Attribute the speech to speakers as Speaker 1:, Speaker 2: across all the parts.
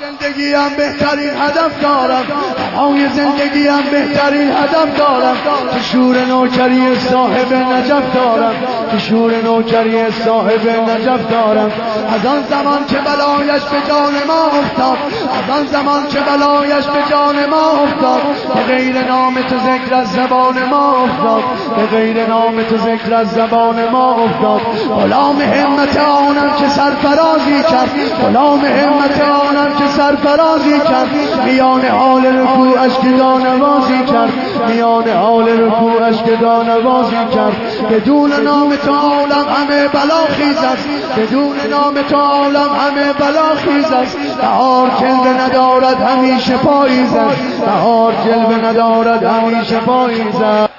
Speaker 1: زندگیم بهترین هدف دارم. برای زندگیم بهترین هدف دارم. تو شور نوکری صاحب نجف دارم. تو شور نوکری صاحب نجف دارم. از آن زمان که بلایش به جان ما افتاد. از آن زمان که بلایش به جان ما افتاد. به غیر نام تو ذکر از زبان ما افتاد. به غیر نام تو ذکر از زبان ما افتاد. غلام همت آنم که سرفرازی کرد. غلام همت آنم که سرفرازی کرد. میان حال رکوعش که دانوازی کرد. میان حال رکوعش که دانوازی کرد. بدون نام تو عالم همه بلا خیز است. بدون نام تو عالم همه بلا خیز است. بهار جلوه ندارد همیشه پاییز است. بهار جلوه ندارد همیشه پاییز است.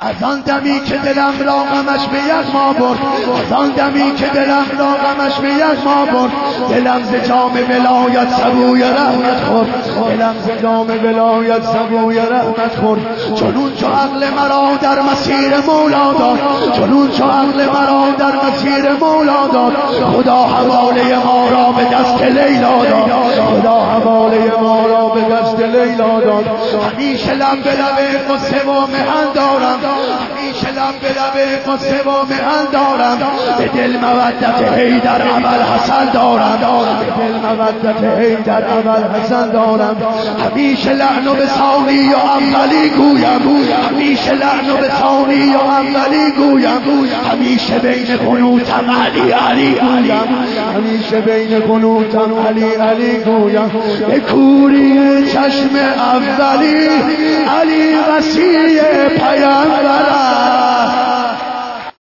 Speaker 1: از آن دمی که دلم را غمش به یک ما برد از آن دمی که دلم را غمش به یک ما برد دلم ز جام ولایت سبوی رحمت خورد. دلم ز جام ولایت سبوی رحمت خورد. چنون چو عقل مرا در مسیر مولا داد چنون چو عقل مرا در مسیر مولا داد. خدا حواله ما را به دست لیلا داد. حواله ما را به دست لیلا داد. همیشه لب به لب قصه و مهن دارم. همیشه لب به لب قصه و مهن دارم. به دل مودت هی در عمل حسن دارم. مودت هی در عمل حسن دارم. همیشه لعن و به ثانی و عملی گویم. همیشه لعن و به ثانی و عملی گویم. همیشه بین قنوتم علی علی گویم همیشه بین قنوتم علی علی گویم. به کوری چشم اولی علی وسیع پیامبر